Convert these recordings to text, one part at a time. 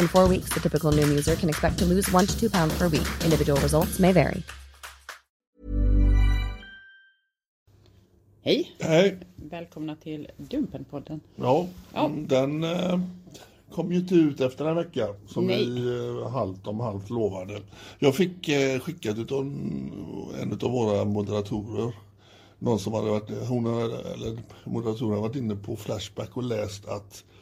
In four weeks, the typical Noom user can expect to lose one to two pounds per week. Individual results may vary. Hej! Hej. Välkomna till Dumpenpodden. Ja, Ja. den eh, kom ju inte ut efter en vecka som Nej. vi eh, halvt om halvt lovade. Jag fick eh, skickat utav en av våra moderatorer. Någon som hade varit, hon hade, eller moderatorn hade varit inne på Flashback och läst att eh,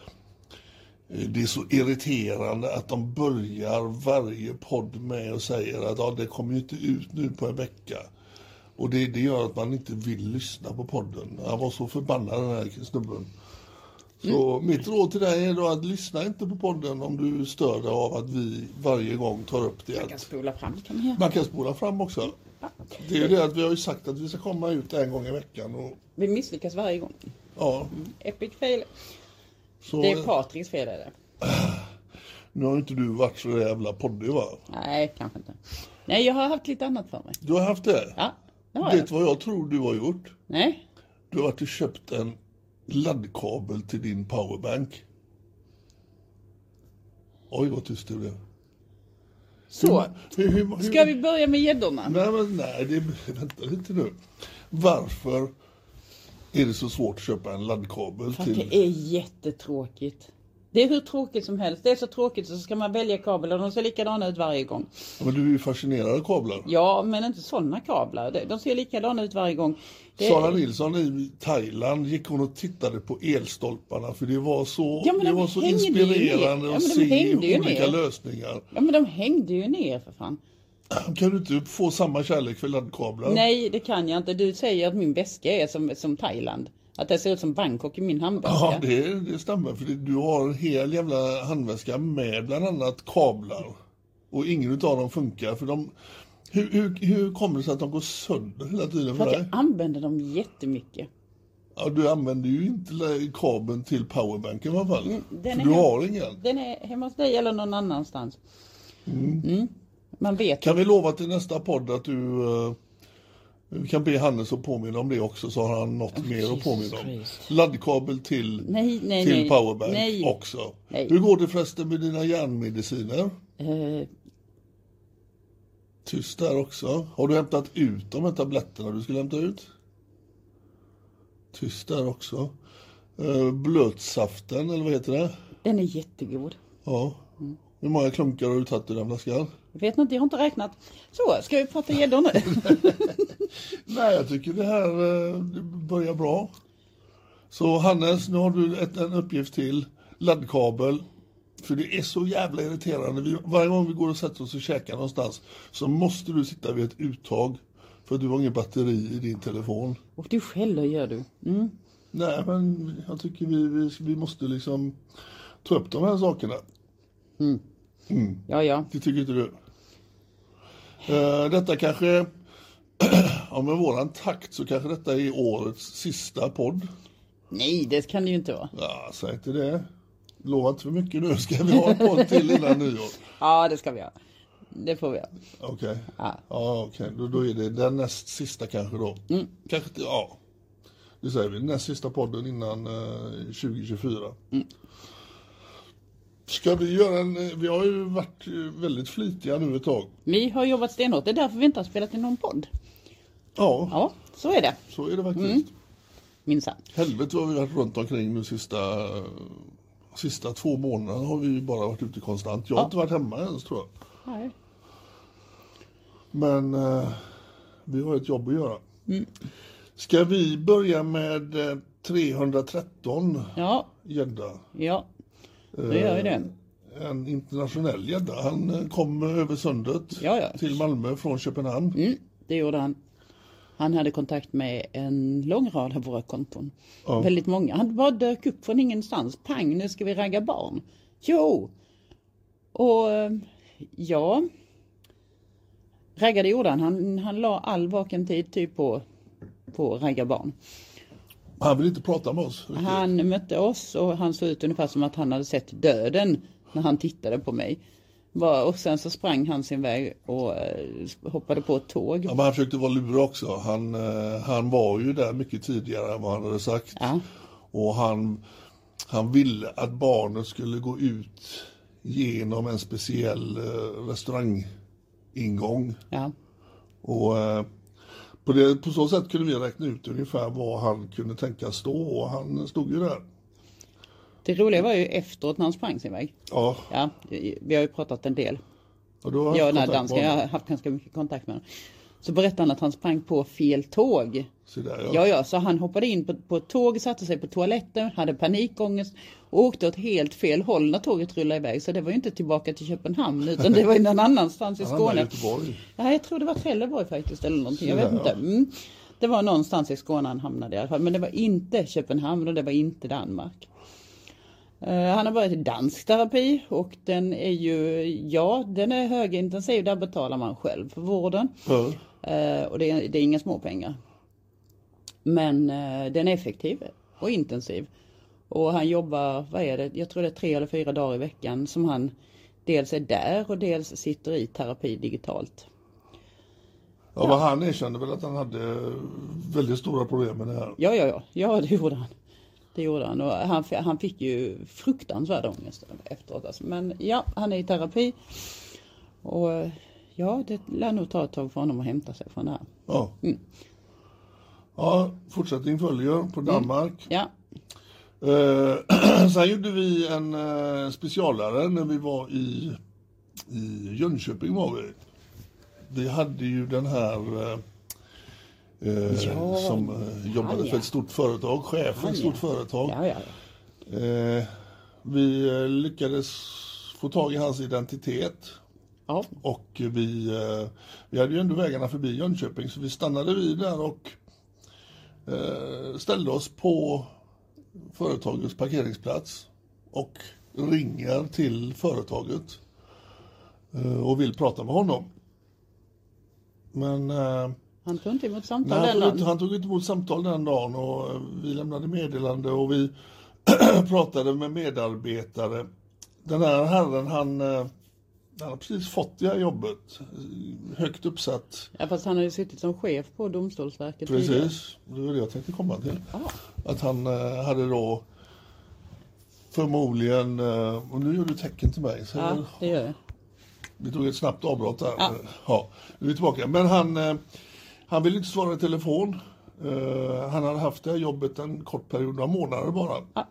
det är så irriterande att de börjar varje podd med och säger att ja, det kommer ju inte ut nu på en vecka. Och det, det gör att man inte vill lyssna på podden. Han var så förbannad den här snubben. Så mitt råd till dig är då att lyssna inte på podden om du stör dig av att vi varje gång tar upp det. Jag kan spola fram kan man göra. Man kan spola fram också. Det är det att vi har ju sagt att vi ska komma ut en gång i veckan. Och, Vi misslyckas varje gång. ja, Epic fail. Så, Det är Patriks fel är det. Nu har inte du varit så jävla poddig va? Nej, kanske inte. Nej, jag har haft lite annat för mig. Du har haft det? Ja, det har Vet jag. du vad jag tror du har gjort? Nej, Du har varit och köpt en laddkabel till din powerbank. Oj vad tyst det blev. så. Hur, hur, hur, Ska vi börja med gäddorna? Nej, men nej, det, vänta lite nu. Varför är det så svårt att köpa en laddkabel För till... det är jättetråkigt. Det är hur tråkigt som helst. Det är så tråkigt så ska man välja kabel och de ser likadana ut varje gång. Men du är ju fascinerad av kablar. Ja, men inte sådana kablar. De- ser likadana ut varje gång. Det- Sara Nilsson i Thailand gick hon och tittade på elstolparna för det var så, Ja, men det de var så inspirerande. Ja, att se olika ner. lösningar. Ja, men de hängde ju ner för fan. Kan du inte få samma kärlek för laddkablar? Nej, det kan jag inte. Du säger att min väska är som, som Thailand. Att det ser ut som Bangkok i min handväska. Ja, det, det stämmer. För du har en hel jävla handväska med bland annat kablar. Och ingen utav dem funkar. För de, hur, hur, hur kommer det sig att de går sönder hela tiden För för att dig? jag använder dem jättemycket. Ja, du använder ju inte kabeln till powerbanken i alla fall. Mm, den för du har ingen. Den är hemma hos dig eller någon annanstans. Mm. Man vet. Kan vi lova till nästa podd att du eh, vi kan be Hannes att påminna om det också så har han något mer att påminna om. Christ. Laddkabel till, Nej, nej, till nej. powerbank Nej. också. Nej. Hur går det förresten med dina järnmediciner? Eh, Tyst där också. Har du hämtat ut de här tabletterna du skulle hämta ut? Tyst där också. Uh, blötsaften, eller vad heter det? den är jättegod. Ja. Hur många klunkar har du tagit ur den flaskan? Jag vet inte, jag har inte räknat. Så, ska vi prata gäddor nu? Nej, jag tycker det här eh, det börjar bra. Så Hannes, nu har du ett, en uppgift till. Laddkabel. För det är så jävla irriterande. Vi, varje gång vi går och sätter oss och käkar någonstans så måste du sitta vid ett uttag För du har ingen batteri i din telefon. Och du skäller gör du. Mm. Nej, men jag tycker vi, vi, vi måste liksom ta upp de här sakerna. Ja, ja. Det tycker inte du? Eh, detta kanske, ja med våran takt så kanske detta är årets sista podd. Nej, det kan det ju inte vara. Ja, säg inte det. Lova inte för mycket nu. Ska vi ha en podd till innan nyår? Ja, det ska vi ha. Det får vi ha. Okej. Ja. Ja, okej. Då, då är det den näst sista kanske då. Kanske inte, ja. Det säger vi. Näst sista podden innan eh, 2024. Ska vi göra en, eh, vi har ju varit eh, väldigt flitiga nu ett tag. Vi har jobbat stenhårt. Det är därför vi inte har spelat in någon podd. Ja, Ja, så är det. så är det faktiskt. Minsann. Helvete vad vi har varit runt omkring nu sista, sista två månaderna har vi ju bara varit ute konstant. Jag har inte varit hemma ens tror jag. Nej. Men eh, vi har ett jobb att göra. Ska vi börja med eh, 313 Ja, gädda? ja. Då gör vi det. En internationell gädda. Han eh, kom över sundet Ja, ja. till Malmö från Köpenhamn. Mm, det gjorde han. Han hade kontakt med en lång rad av våra konton. Ja. Väldigt många. Han bara dök upp från ingenstans. Pang, nu ska vi ragga barn. Jo! Och eh, ja, raggade gjorde han. Han, han la all vaken tid typ på, på ragga barn. Han vill inte prata med oss. Han mötte oss och han såg ut ungefär som att han hade sett döden när han tittade på mig. Och sen så sprang han sin väg och eh, hoppade på ett tåg. Ja, men han försökte vara lurig också. Han, eh, han var ju där mycket tidigare än vad han hade sagt. Ja. Och han, han ville att barnet skulle gå ut genom en speciell eh, restaurangingång. Ja. Och på, det, på så sätt kunde vi räkna ut ungefär var han kunde tänkas stå och han stod ju där. Det roliga var ju efteråt när han sprang sin väg. Ja, Ja, vi har ju pratat en del. och då har Jag den dansken, jag har haft ganska mycket kontakt med honom. Så berättade han att han sprang på fel tåg. Så där, ja. Ja, ja, så han hoppade in på, på ett tåg, satte sig på toaletten, hade panikångest och åkte åt helt fel håll när tåget rullade iväg. Så det var ju inte tillbaka till Köpenhamn utan det var ju någon annanstans i Skåne. Ja, jag tror det var Trelleborg faktiskt eller någonting. Jag Så vet inte. Mm. Det var någonstans i Skåne han hamnade i alla fall. Men det var inte Köpenhamn och det var inte Danmark. Eh, Han har börjat i dansk terapi och den är ju, ja den är högintensiv, där betalar man själv för vården. Ja. Eh, och det är, det är inga små pengar. Men eh, den är effektiv och intensiv. Och han jobbar, vad är det, jag tror det är tre eller fyra dagar i veckan som han dels är där och dels sitter i terapi digitalt. Ja, men han erkände väl att han hade väldigt stora problem med det här. Ja, ja, ja, ja det gjorde han. Det gjorde han och han, han fick ju fruktansvärd ångest efteråt. Alltså. Men ja, han är i terapi. Och eh, ja, det lär nog ta ett tag för honom att hämta sig från det här. Ja. Mm. Ja, fortsättning följer på Danmark. Ja, Eh, sen gjorde vi en eh, specialare när vi var i, i Jönköping var vi. Vi hade ju den här eh, eh, Ja, som eh, jobbade han, för ja. ett stort företag, chef för ett stort ja. företag. ja, ja. ja. Eh, vi eh, lyckades få tag i hans identitet. ja. Och vi, eh, vi hade ju ändå vägarna förbi Jönköping så vi stannade vid där och ställde oss på företagets parkeringsplats och ringer till företaget eh, och vill prata med honom. Men eh, Han tog inte emot samtal Nej, han, tog inte, dagen. han tog inte emot samtal den dagen och eh, vi lämnade meddelande och vi pratade med medarbetare. Den här herren han, eh, han har precis fått det här jobbet. Högt uppsatt. Ja, fast han har ju suttit som chef på Domstolsverket tidigare. Precis, det var det jag tänkte komma till. Ja. Att han eh, hade då förmodligen, eh, och nu gör du tecken till mig. Så Ja, det gör jag. Vi tog ett snabbt avbrott där. Ja. Ja, nu är vi tillbaka. Men han, eh, han ville inte svara i telefon. Han hade haft det här jobbet en kort period, några månader bara. Ja.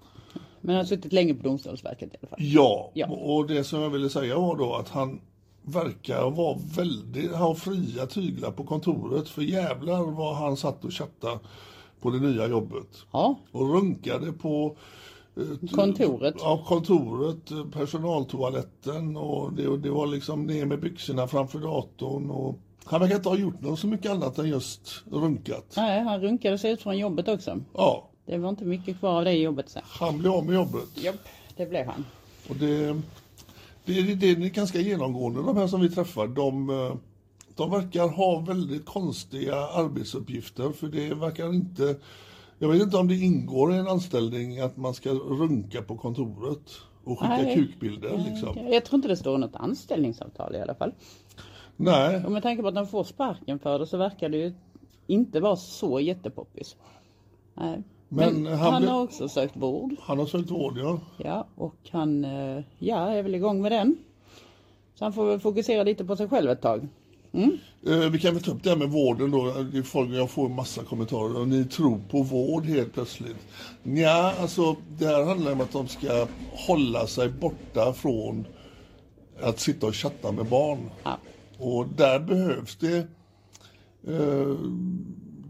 Men han har suttit länge på Domstolsverket i alla fall. Ja, Ja. och det som jag ville säga var då att han verkar vara väldigt, ha fria tyglar på kontoret. För jävlar vad han satt och chattade på det nya jobbet. Ja, Och runkade på eh, Kontoret. Ja, kontoret, eh, personaltoaletten och det, det var liksom ner med byxorna framför datorn och Han verkar inte ha gjort något så mycket annat än just runkat. Nej, han runkade sig ut från jobbet också. Ja, Det var inte mycket kvar av det jobbet sen. han blev av med jobbet. Japp, det blev han. Och det, det, det, det är ganska genomgående, de här som vi träffar. De, eh, de verkar ha väldigt konstiga arbetsuppgifter för det verkar inte... Jag vet inte om det ingår i en anställning att man ska runka på kontoret och skicka Nej. kukbilder liksom. Jag tror inte det står något anställningsavtal i alla fall. Nej, Och med tanke på att de får sparken för det så verkar det ju inte vara så jättepoppis. Nej. Men Men, han han, har också sökt vård. han har sökt vård ja. Ja, och han eh, ja, är väl igång med den. Så han får väl fokusera lite på sig själv ett tag. Eh, Vi kan väl ta upp det här med vården då. Folk, jag får en massa kommentarer. Och ni tror på vård helt plötsligt. Ja, alltså det här handlar om att de ska hålla sig borta från att sitta och chatta med barn. Ja. Och där behövs det eh,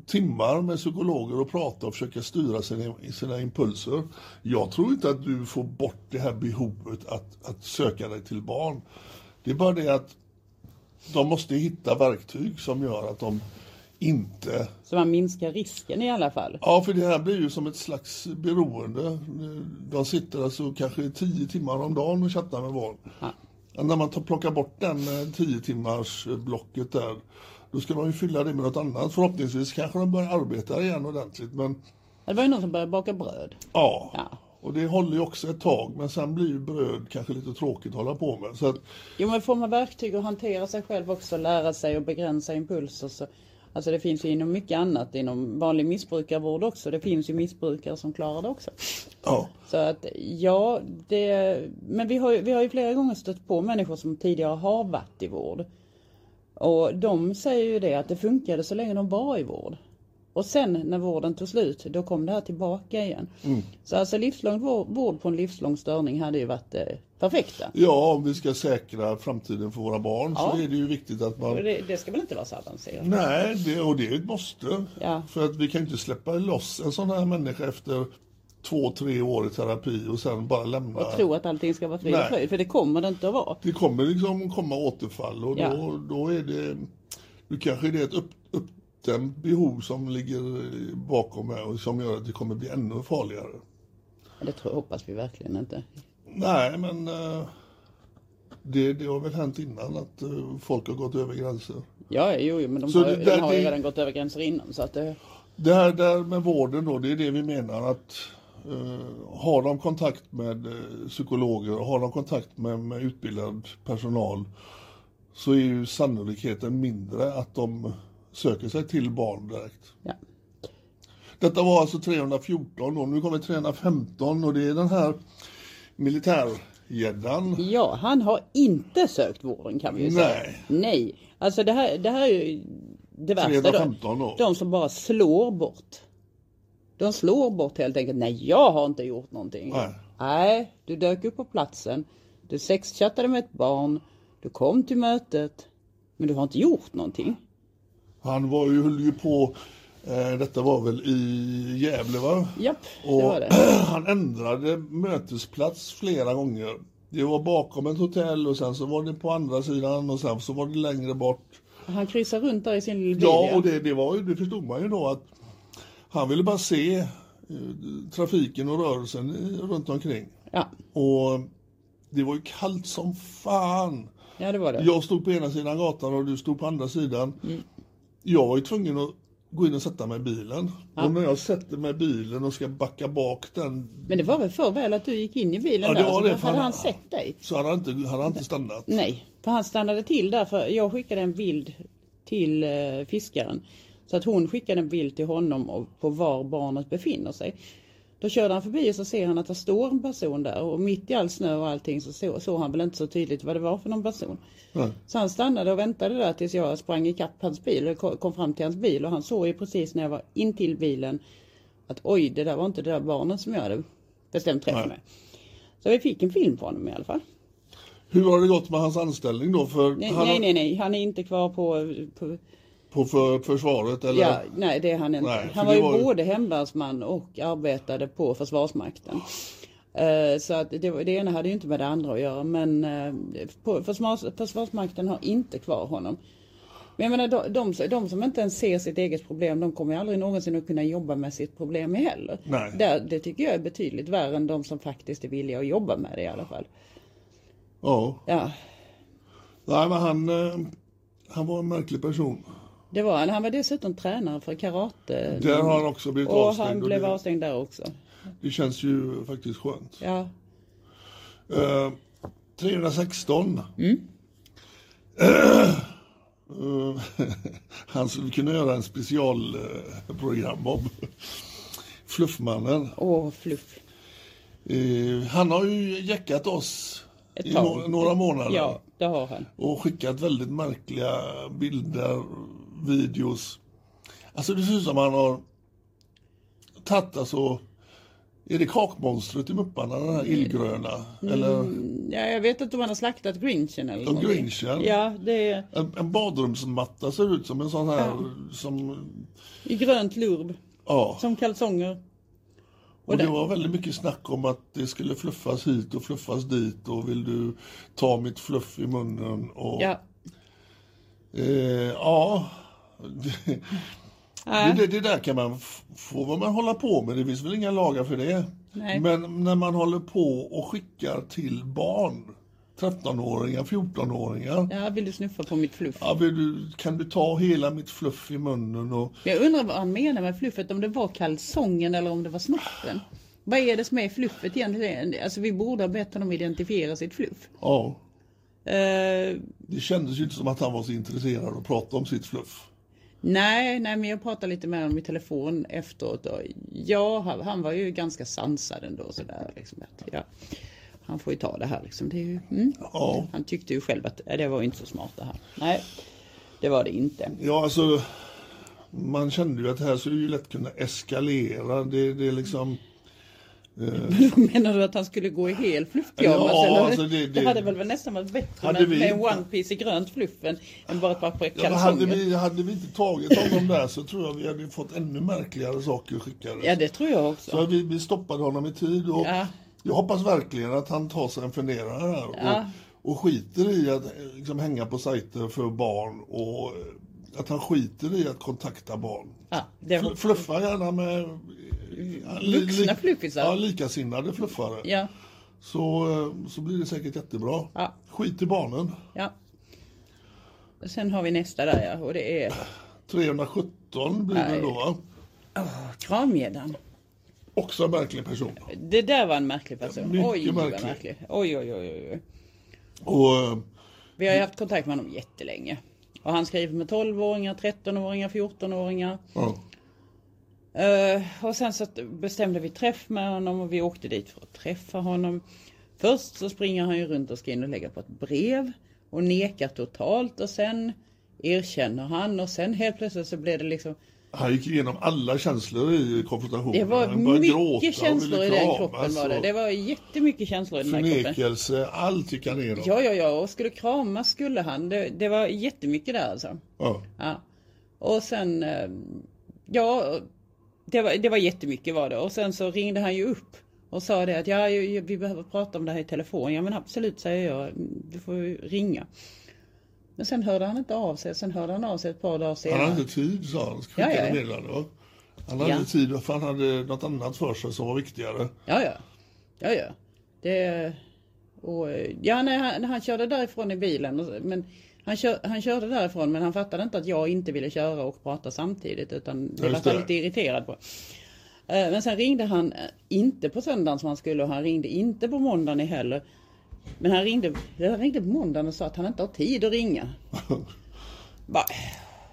timmar med psykologer och prata och försöka styra sina, sina impulser. Jag tror inte att du får bort det här behovet att, att söka dig till barn. Det är bara det att de måste hitta verktyg som gör att de inte... Så man minskar risken i alla fall. Ja, för det här blir ju som ett slags beroende. De sitter alltså kanske tio timmar om dagen och chattar med barn. Ja. När man tar, plockar bort den eh, tio timmars eh, blocket där, då ska de ju fylla det med något annat. Förhoppningsvis kanske de börjar arbeta igen ordentligt. Men Det var ju någon som började baka bröd. ja, Ja. och det håller ju också ett tag. Men sen blir ju bröd kanske lite tråkigt att hålla på med. Så att, Jo men får man verktyg att hantera sig själv också, lära sig och begränsa impulser så Alltså det finns ju inom mycket annat, inom vanlig missbrukarvård också. Det finns ju missbrukare som klarar det också. ja, Så att ja, det, men vi har, vi har ju flera gånger stött på människor som tidigare har varit i vård. Och de säger ju det att det funkade så länge de var i vård. Och sen när vården tog slut, då kom det här tillbaka igen. Så alltså livslång vård, på en livslång störning hade ju varit det perfekta. ja, om vi ska säkra framtiden för våra barn så Ja. är det ju viktigt att man det, det ska väl inte vara så avancerat? Nej, det, och det är ett måste. Ja. För att vi kan inte släppa loss en sån här människa efter två, tre år i terapi och sen bara lämna. Och tro att allting ska vara frid och fröjd, för det kommer det inte att vara. Det kommer liksom komma återfall och Ja. då, då är det, då kanske det är ett upp, uppdämt behov som ligger bakom här och som gör att det kommer bli ännu farligare. Det tror, hoppas vi verkligen inte. Nej, men eh, det, det har väl hänt innan att eh, folk har gått över gränser. Ja, jo, jo men de Så har, det de där- har ju redan gått över gränser innan så att det, Det här där med vården då, det är det vi menar att har de kontakt med eh, psykologer och har de kontakt med, med utbildad personal så är ju sannolikheten mindre att de söker sig till barn direkt. ja. Detta var alltså 314 och nu kommer 315 och det är den här militärgäddan. Ja, han har inte sökt vården kan vi ju säga. Nej. Nej. Alltså det här, det här är ju det värsta. 315 då. De som bara slår bort. De slår bort helt enkelt. Nej, jag har inte gjort någonting. Nej. Nej, du dök upp på platsen. Du sexchattade med ett barn. Du kom till mötet. Men du har inte gjort någonting. Han var ju, höll ju på, eh, detta var väl i Gävle va? Japp, det Och var det. han ändrade mötesplats flera gånger. Det var bakom ett hotell och sen så var det på andra sidan och sen så var det längre bort. Han kryssar runt där i sin lilla bil. Ja, och det, det, var ju, det förstod man ju då att han ville bara se eh, trafiken och rörelsen i- runt omkring. ja. Och det var ju kallt som fan. ja, det var det. Jag stod på ena sidan gatan och du stod på andra sidan. Mm. Jag var ju tvungen att gå in och sätta mig i bilen. Och när jag sätter mig i bilen och ska backa bak den Men det var väl för väl att du gick in i bilen Ja, det där? var så det, hade han- han sett dig? så hade han inte, hade han inte stannat. Nej, för han stannade till där för jag skickade en bild till eh, fiskaren. Så att hon skickade en bild till honom och, på var barnet befinner sig. Då körde han förbi och så ser han att det står en person där och mitt i all snö och allting så såg så han väl inte så tydligt vad det var för någon person. Nej. Så han stannade och väntade där tills jag sprang ikapp hans bil och ko- kom fram till hans bil och han såg ju precis när jag var in till bilen att oj det där var inte det där barnet som jag hade bestämt träffa Nej. med. Så vi fick en film på honom i alla fall. Hur har det gått med hans anställning då? För Nej, han nej, nej, nej, han är inte kvar på, på På för, försvaret eller? ja, nej det är han inte. Nej, han var ju var ju- både hemvärnsman och arbetade på Försvarsmakten. Eh, Så att det, det ena hade ju inte med det andra att göra men eh, på, försvars, Försvarsmakten har inte kvar honom. Men jag menar, de, de, de som inte ens ser sitt eget problem, de kommer ju aldrig någonsin att kunna jobba med sitt problem heller. Nej. Det, det tycker jag är betydligt värre än de som faktiskt är villiga att jobba med det i alla fall. Ja. Ja, Nej, men han, eh, han var en märklig person. Det var han. Han var dessutom tränare för karate. Där har han också blivit och avstängd. han och blev det, avstängd där också. det känns ju faktiskt skönt. Ja, Eh, 316. Mm. Eh, han skulle kunna göra en specialprogram om Fluffmannen. och fluff. Eh, han har ju jäckat oss i no- några månader. Ja, det har han. och skickat väldigt märkliga bilder, videos. Alltså det ser ut som han har tagit alltså, är det kakmonstret i Mupparna, den här illgröna? Eller Ja, jag vet inte om han har slaktat Grinchen eller Och någonting. Grinchen? Ja, det är en, en badrumsmatta ser ut som en sån här som, i grönt lurb. ja. Som kalsonger. Och det den- var väldigt mycket snack om att det skulle fluffas hit och fluffas dit och vill du ta mitt fluff i munnen och Ja. Eh, ja. Det, det, det där kan man f- få vad man håller på med. Det finns väl inga lagar för det. Nej. Men när man håller på och skickar till barn, 13-åringar, 14-åringar. ja, vill du snuffa på mitt fluff? Ja, vill du, kan du ta hela mitt fluff i munnen? Och, Jag undrar vad han menar med fluffet, om det var kalsongen eller om det var snoppen. Vad är det som är fluffet egentligen? Alltså vi borde ha bett honom identifiera sitt fluff. ja, Eh, det kändes ju inte som att han var så intresserad av att prata om sitt fluff. Nej, nej, men jag pratade lite med honom i telefon efteråt. Och ja, han, han var ju ganska sansad ändå sådär liksom. Att, ja, han får ju ta det här liksom. Det ju, mm. Ja. Han tyckte ju själv att det var inte så smart det här. Nej, det var det inte. Ja, alltså man kände ju att det här skulle ju lätt kunna eskalera. Det, det är liksom... Menar du att han skulle gå i hel fluffpyjamas? Ja, alltså det- det, det- hade väl nästan varit bättre med, vi- med en one piece i grönt fluff än, bara ett par Ja, hade, vi, hade vi inte tagit honom där så tror jag vi hade fått ännu märkligare saker skickade. Ja, det tror jag också. Så vi, vi stoppade honom i tid och Ja. jag hoppas verkligen att han tar sig en funderare här Ja. och, och skiter i att eh, liksom, hänga på sajter för barn och eh, att han skiter i att kontakta barn. Det, Fl- Fluffa gärna med eh, Vuxna li- fluffisar. Ja, likasinnade fluffare. ja, Så, eh, så blir det säkert jättebra. Ja. Skit i barnen. ja. Och Sen har vi nästa där ja, och det är 317 blir det Nej. då va? kramgäddan. Också en märklig person. Det där var en märklig person. Mycket oj, märklig. märklig. Oj, oj, oj, oj. oj. Och eh, Vi har ju haft kontakt med honom jättelänge. Och han skriver med 12-åringar, 13-åringar, 14-åringar. ja. Eh, och sen så bestämde vi träff med honom och vi åkte dit för att träffa honom. Först så springer han ju runt och ska in och lägga på ett brev och nekar totalt och sen erkänner han och sen helt plötsligt så blev det liksom Han gick igenom alla känslor i konfrontationen. Det var mycket känslor i den kroppen var det. Det var jättemycket känslor i den här kroppen. Förnekelse, allt gick han igenom. Ja, ja, ja, och skulle kramas skulle han. Det, det var jättemycket där alltså. Ja. Ja. Och sen, eh, ja, det var, det var jättemycket var det. Och sen så ringde han ju upp och sa det att ja, vi behöver prata om det här i telefon. Ja men absolut säger jag, du får ringa. Men sen hörde han inte av sig. Sen hörde han av sig ett par dagar Han senare. hade inte tid sa han. Skickade Ja, ja, ja. meddelande. va? Han hade Ja. tid för han hade något annat för sig som var viktigare. Ja, ja. Ja, ja. Det, och, ja, nej, han, han körde därifrån i bilen. Men han, kör, han körde därifrån men han fattade inte att jag inte ville köra och prata samtidigt. Utan det var han lite irriterad på. Eh, Men sen ringde han inte på söndagen som han skulle och han ringde inte på måndagen heller. Men han ringde, han ringde på måndagen och sa att han inte har tid att ringa. Bara,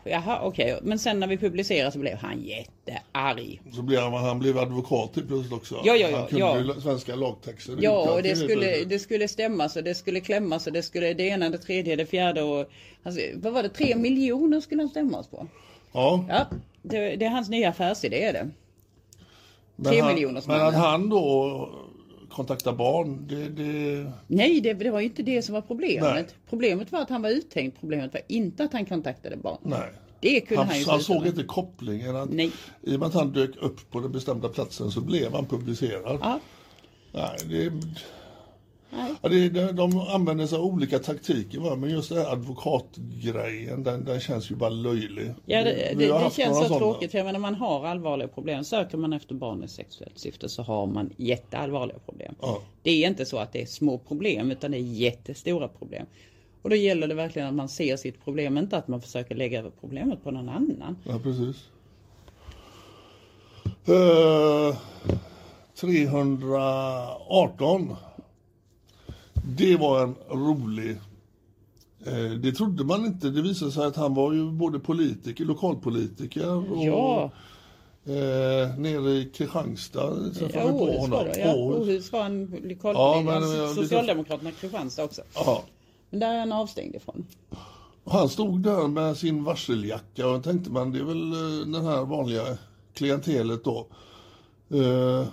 Jaha, okej. Men sen när vi publicerade så blev han jättearg. Så blev han, han blev advokat helt plötsligt också. Ja, ja, ja, han kunde ja. svenska lagtexter. Ja, och det skulle, det skulle stämmas och det skulle klämmas och det skulle det ena, det tredje, det fjärde och... Alltså, vad var det? Tre miljoner skulle han stämmas på. Ja, Ja, det, det är hans nya affärsidé är det. men tre han- miljoners Men att han då kontaktar barn, det, det... Nej, det, det var ju inte det som var problemet. Nej. Problemet var att han var uttänkt. Problemet var inte att han kontaktade barn. Nej. Det kunde Han, han, han såg med. inte kopplingen. Att, Nej. I och med att han dök upp på den bestämda platsen så blev han publicerad. Ja, Nej, det, Nej. Ja, det, de, de använder sig av olika taktiker va? men just den här advokatgrejen den, den känns ju bara löjlig. Ja, det, det, det känns så sådana. tråkigt. Jag menar, man har allvarliga problem. Söker man efter barn i sexuellt syfte så har man jätteallvarliga problem. Ja. Det är inte så att det är små problem utan det är jättestora problem. Och då gäller det verkligen att man ser sitt problem, inte att man försöker lägga över problemet på någon annan. Ja, precis. Eh, 318. Det var en rolig... eh, det trodde man inte. Det visade sig att han var ju både politiker, lokalpolitiker och Ja, eh, nere i Kristianstad. träffade ja på honom. var det. Ja, Åhus. Var en Ja, men, Ja, eh, Socialdemokraterna i Kristianstad också. Ja. Men där är han avstängd ifrån. Han stod där med sin varseljacka och tänkte man det är väl eh, den här vanliga klientelet då. Eh,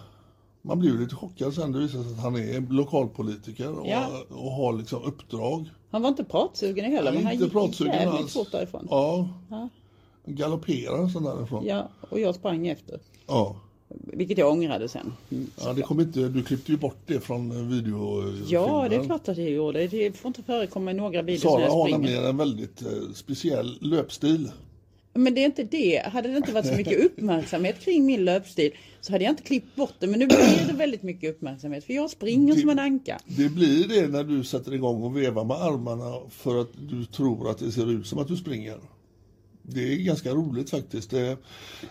Man blir ju lite chockad sen det visar sig att han är lokalpolitiker och, Ja. och har liksom uppdrag. Han var inte pratsugen heller, men han inte gick jävligt alls. fort därifrån. Ja. Ja. Galopperar sån därifrån. Ja. Ja, och jag sprang efter. Ja. Vilket jag ångrade sen. Mm. det kom inte, du klippte ju bort det från videofilmen. Ja, det är klart att jag gjorde. Det får inte förekomma i några videos när Sara jag har springer. nämligen en väldigt eh, speciell löpstil. Men det är inte det. Hade det inte varit så mycket uppmärksamhet kring min löpstil så hade jag inte klippt bort det. Men nu blir det väldigt mycket uppmärksamhet för jag springer som en anka. Det blir det när du sätter igång och vevar med armarna för att du tror att det ser ut som att du springer. Det är ganska roligt faktiskt. Det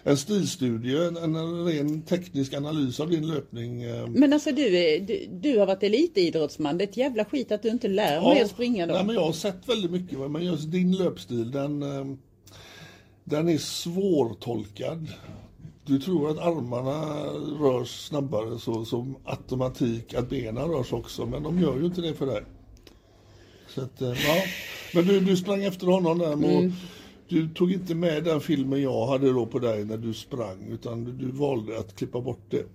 en stilstudie, en, en ren teknisk analys av din löpning. eh, Men alltså du, är- du, du har varit elitidrottsman. Det är ett jävla skit att du inte lär mig att springa då. Nej, men jag har sett väldigt mycket, men just din löpstil den, eh, den är svårtolkad. Du tror att armarna rörs snabbare så som automatik att benen rörs också, men de gör ju inte det för dig. Så att, eh, ja. Men du, du sprang efter honom där och Mm. du tog inte med den filmen jag hade då på dig när du sprang utan du, du valde att klippa bort det.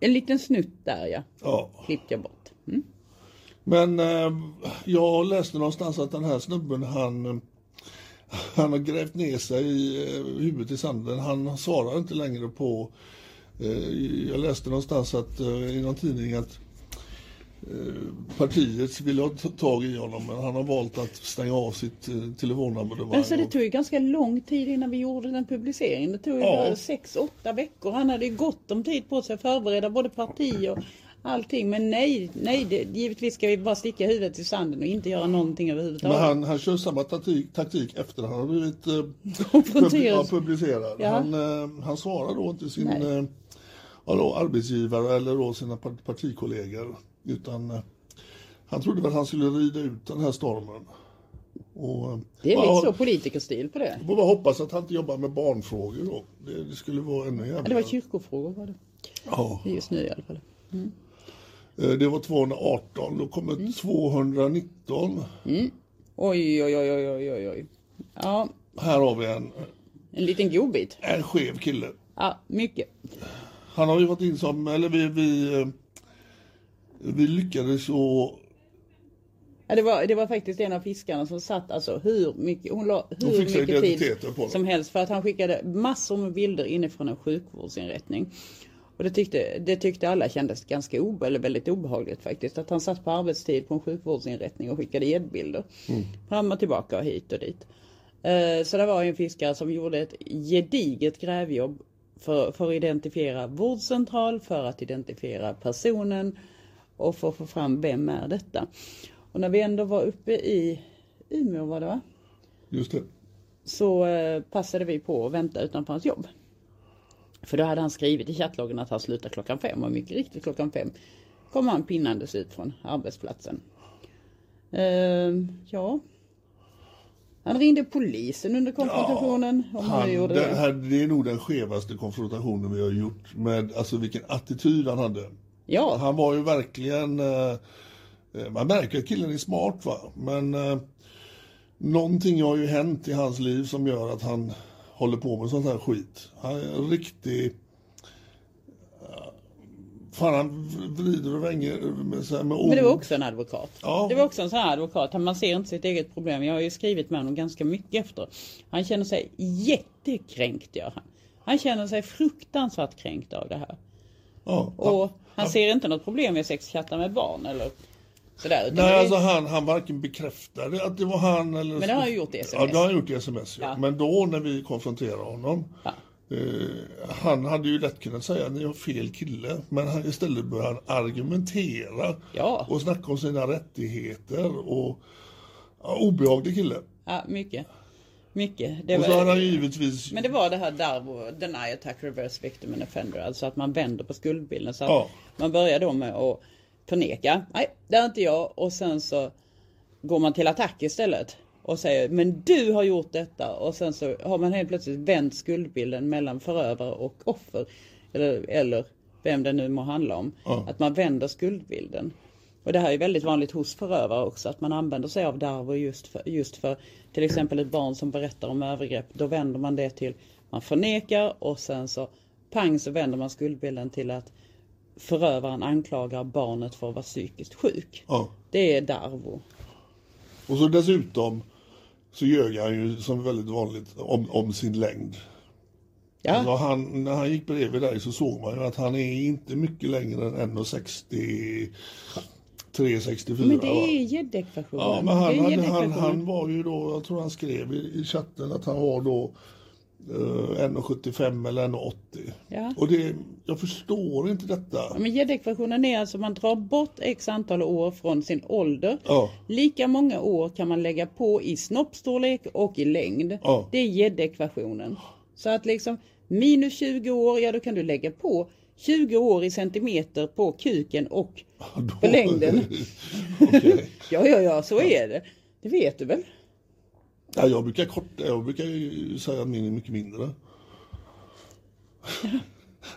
En liten snutt där ja, Ja. klippte jag bort. Mm. Men eh, jag läste någonstans att den här snubben han, han har grävt ner sig i eh, huvudet i sanden. Han svarar inte längre på... Eh, jag läste någonstans att, eh, i någon tidning att partiet ville ha tag i honom men han har valt att stänga av sitt telefonabonnemang. Alltså det tog ju ganska lång tid innan vi gjorde den publiceringen. Det tog ju Ja. bara sex, åtta veckor. Han hade ju gott om tid på sig att förbereda både parti och allting. Men nej, nej, det, givetvis ska vi bara sticka huvudet i sanden och inte göra någonting Men överhuvudtaget. han, han kör samma taktik, taktik efter han har blivit eh, publicerad. Ja. Han, eh, han svarar då inte sin eh, ja, arbetsgivare eller då sina par- partikollegor. Utan eh, han trodde väl att han skulle rida ut den här stormen. Och, eh, Det är lite så politikerstil på det. Får bara hoppas att han inte jobbar med barnfrågor då. Det, det skulle vara ännu Ja, jävligare. det var kyrkofrågor var det. Ja, Just nu i alla fall. eh, det var 218, då kommer Mm. 219. Oj, oj, oj, oj, oj, oj, oj. Ja, Här har vi en, en liten godbit. en skev kille. Ja, mycket. Han har ju varit in som, eller vi, vi, eh, vi lyckades så, Ja, det, var, det var faktiskt en av fiskarna som satt alltså hur mycket, hon la hur mycket tid som helst för att han skickade massor med bilder inifrån en sjukvårdsinrättning. Och det tyckte, det tyckte alla kändes ganska obe, eller väldigt obehagligt faktiskt. Att han satt på arbetstid på en sjukvårdsinrättning och skickade gäddbilder. Mm. Fram och tillbaka och hit och dit. Eh, Så det var en fiskare som gjorde ett gediget grävjobb för, för att identifiera vårdcentral, för att identifiera personen och för att få fram vem är detta. Och när vi ändå var uppe i Umeå var det va? just det. Så eh, passade vi på att vänta utanför hans jobb. För då hade han skrivit i chattloggen att han slutar klockan fem och mycket riktigt klockan fem kom han pinnandes ut från arbetsplatsen. Ehm, ja. Han ringde polisen under konfrontationen. om han Han, gjorde det. här, det är nog den skevaste konfrontationen vi har gjort med alltså vilken attityd han hade. Ja, Han var ju verkligen, eh, man märker att killen är smart va, men eh, någonting har ju hänt i hans liv som gör att han håller på med sånt här skit. Han är en riktig, eh, fan han vrider och vänger med, så här, med ord. men det var också en advokat. Ja. Det var också en sån här advokat. Man ser inte sitt eget problem. Jag har ju skrivit med honom ganska mycket efter. Han känner sig jättekränkt gör han. Han känner sig fruktansvärt kränkt av det här. Ja, Och Han ser inte något problem med sexchatta med barn eller sådär. utan Nej, det alltså han, han varken bekräftade att det var han eller... Men det har han gjort i sms. Ja, det har han gjort i sms. Ja. Ja. Men då när vi konfronterade honom. Ja. Eh, han hade ju lätt kunnat säga att ni har fel kille. Men han, istället började han argumentera. Ja. Och snacka om sina rättigheter. Och ja, obehaglig kille. Ja, mycket. Mycket. Det och så var- han givetvis... Men det var det här Darvo, deny attack reverse victim and offender. Alltså att man vänder på skuldbilden. Så att Ja. man börjar då med att förneka. Nej, det är inte jag. Och sen så går man till attack istället. Och säger, men du har gjort detta. Och sen så har man helt plötsligt vänt skuldbilden mellan förövare och offer. Eller, eller vem det nu må handla om. Ja. Att man vänder skuldbilden. Och det här är väldigt vanligt hos förövare också. Att man använder sig av Darvo just för, just för till exempel ett barn som berättar om övergrepp. Då vänder man det till, man förnekar och sen så pang så vänder man skuldbilden till att förövaren anklagar barnet för att vara psykiskt sjuk. Ja. Det är Darvo. Och så dessutom så ljög han ju som väldigt vanligt om, om sin längd. Ja, Alltså han, när han gick bredvid dig så såg man ju att han är inte mycket längre än 1,63, 64. men det är gäddekvationen. Ja, men han, han, gäddekvationen. han var ju då, jag tror han skrev i, i chatten att han var då 1,75 eller 1,80. Ja. Och det, jag förstår inte Ja, detta. men gäddekvationen är alltså man drar bort x antal år från sin ålder. Ja. Lika många år kan man lägga på i snoppstorlek och i längd. Ja. Det är gäddekvationen. Så att liksom minus 20 år, ja då kan du lägga på 20 år i centimeter på kuken och på längden. Ja, ja, ja, så är det. Det vet du väl? Ja, jag brukar korta, jag brukar säga att min är mycket mindre.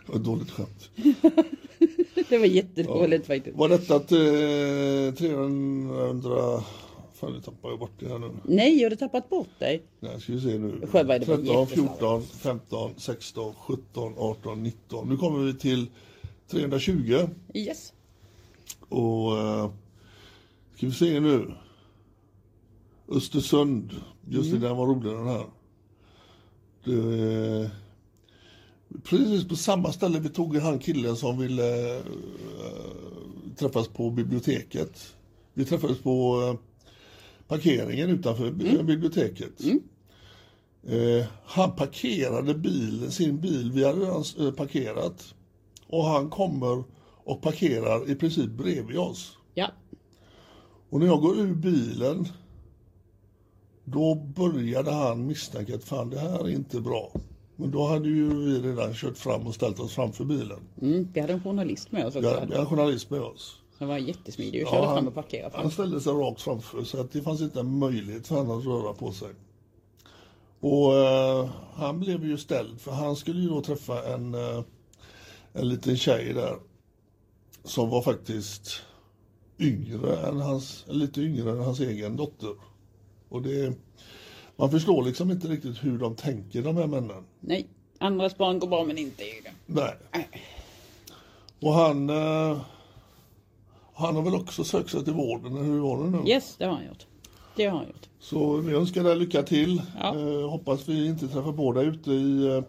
Det var ett dåligt skämt. Det var jättedåligt faktiskt. Var detta att eh, 300... Fan, nu tappar jag bort det här nu. Nej, har du tappat bort dig? Nej, ska vi se nu. Själva är det bara 13, jättesnabbt. 14, 15, 16, 17, 18, 19. Nu kommer vi till 320. Yes. Och eh, ska vi se nu. Östersund. Just det, den var rolig den här. Det, precis på samma ställe vi tog han killen som ville eh, träffas på biblioteket. Vi träffades på eh, parkeringen utanför bi- biblioteket. Eh, han parkerade bilen, sin bil, vi hade redan eh, parkerat. Och han kommer och parkerar i princip bredvid oss. Ja. Och när jag går ur bilen då började han misstänka att fan det här är inte bra. Men då hade ju vi redan kört fram och ställt oss framför bilen. Mm, vi hade en journalist med oss Vi också. hade en journalist med oss. Han var jättesmidig och körde Ja, fram och parkerade han ställde sig rakt framför så att det fanns inte en möjlighet för honom att röra på sig. Och eh, han blev ju ställd för han skulle ju då träffa en, eh, en liten tjej där. Som var faktiskt yngre än hans, lite yngre än hans egen dotter. Och det, man förstår liksom inte riktigt hur de tänker de här männen. Nej, andras barn går bra men inte egna. Nej. Och han, eh, han har väl också sökt sig till vården, eller hur var det nu? Yes, det har han gjort. Det har han gjort. Så vi önskar dig lycka till. Ja. Eh, hoppas vi inte träffar på dig ute i eh,